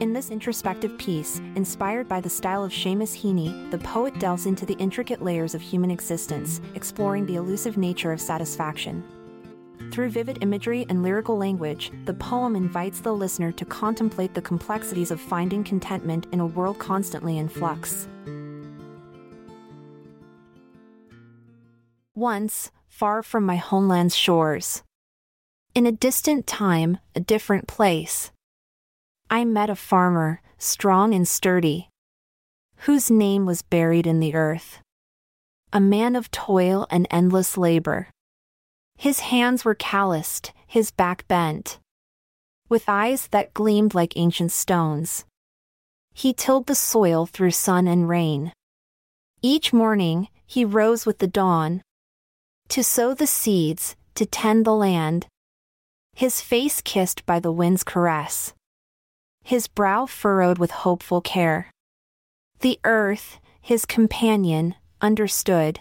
In this introspective piece, inspired by the style of Seamus Heaney, the poet delves into the intricate layers of human existence, exploring the elusive nature of satisfaction. Through vivid imagery and lyrical language, the poem invites the listener to contemplate the complexities of finding contentment in a world constantly in flux. Once, far from my homeland's shores. In a distant time, a different place. I met a farmer, strong and sturdy, whose name was buried in the earth. A man of toil and endless labor. His hands were calloused, his back bent. With eyes that gleamed like ancient stones. He tilled the soil through sun and rain. Each morning, he rose with the dawn. To sow the seeds, to tend the land. His face kissed by the wind's caress his brow furrowed with hopeful care. The earth, his companion, understood.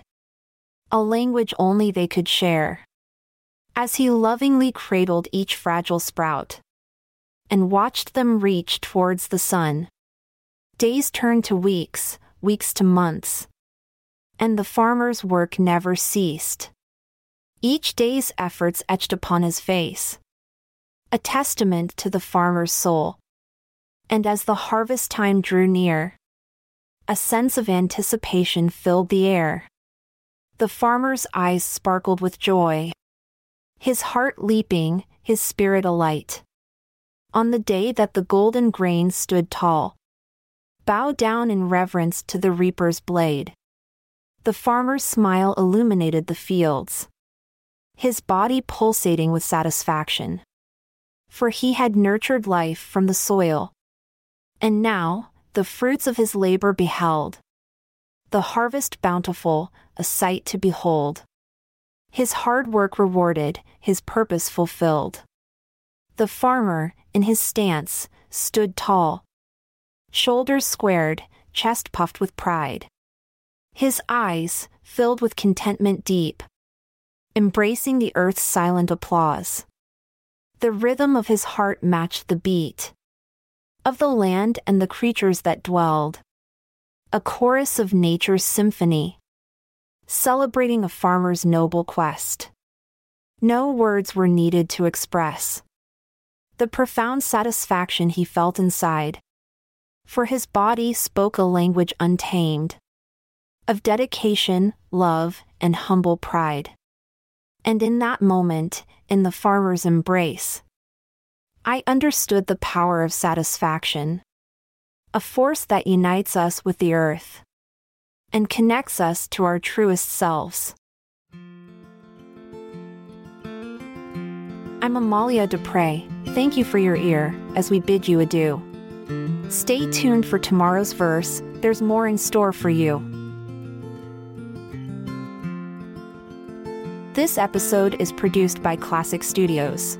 A language only they could share. As he lovingly cradled each fragile sprout and watched them reach towards the sun. Days turned to weeks, weeks to months. And the farmer's work never ceased. Each day's efforts etched upon his face. A testament to the farmer's soul. And as the harvest time drew near, a sense of anticipation filled the air. The farmer's eyes sparkled with joy, his heart leaping, his spirit alight. On the day that the golden grain stood tall, bow down in reverence to the reaper's blade. The farmer's smile illuminated the fields, his body pulsating with satisfaction. For he had nurtured life from the soil, and now, the fruits of his labor beheld. The harvest bountiful, a sight to behold. His hard work rewarded, his purpose fulfilled. The farmer, in his stance, stood tall. Shoulders squared, chest puffed with pride. His eyes, filled with contentment deep. Embracing the earth's silent applause. The rhythm of his heart matched the beat of the land and the creatures that dwelled. A chorus of nature's symphony. Celebrating a farmer's noble quest. No words were needed to express the profound satisfaction he felt inside. For his body spoke a language untamed of dedication, love, and humble pride. And in that moment, in the farmer's embrace, I understood the power of satisfaction. A force that unites us with the earth and connects us to our truest selves. I'm Amalia Dupre. Thank you for your ear as we bid you adieu. Stay tuned for tomorrow's verse, there's more in store for you. This episode is produced by Klassic Studios.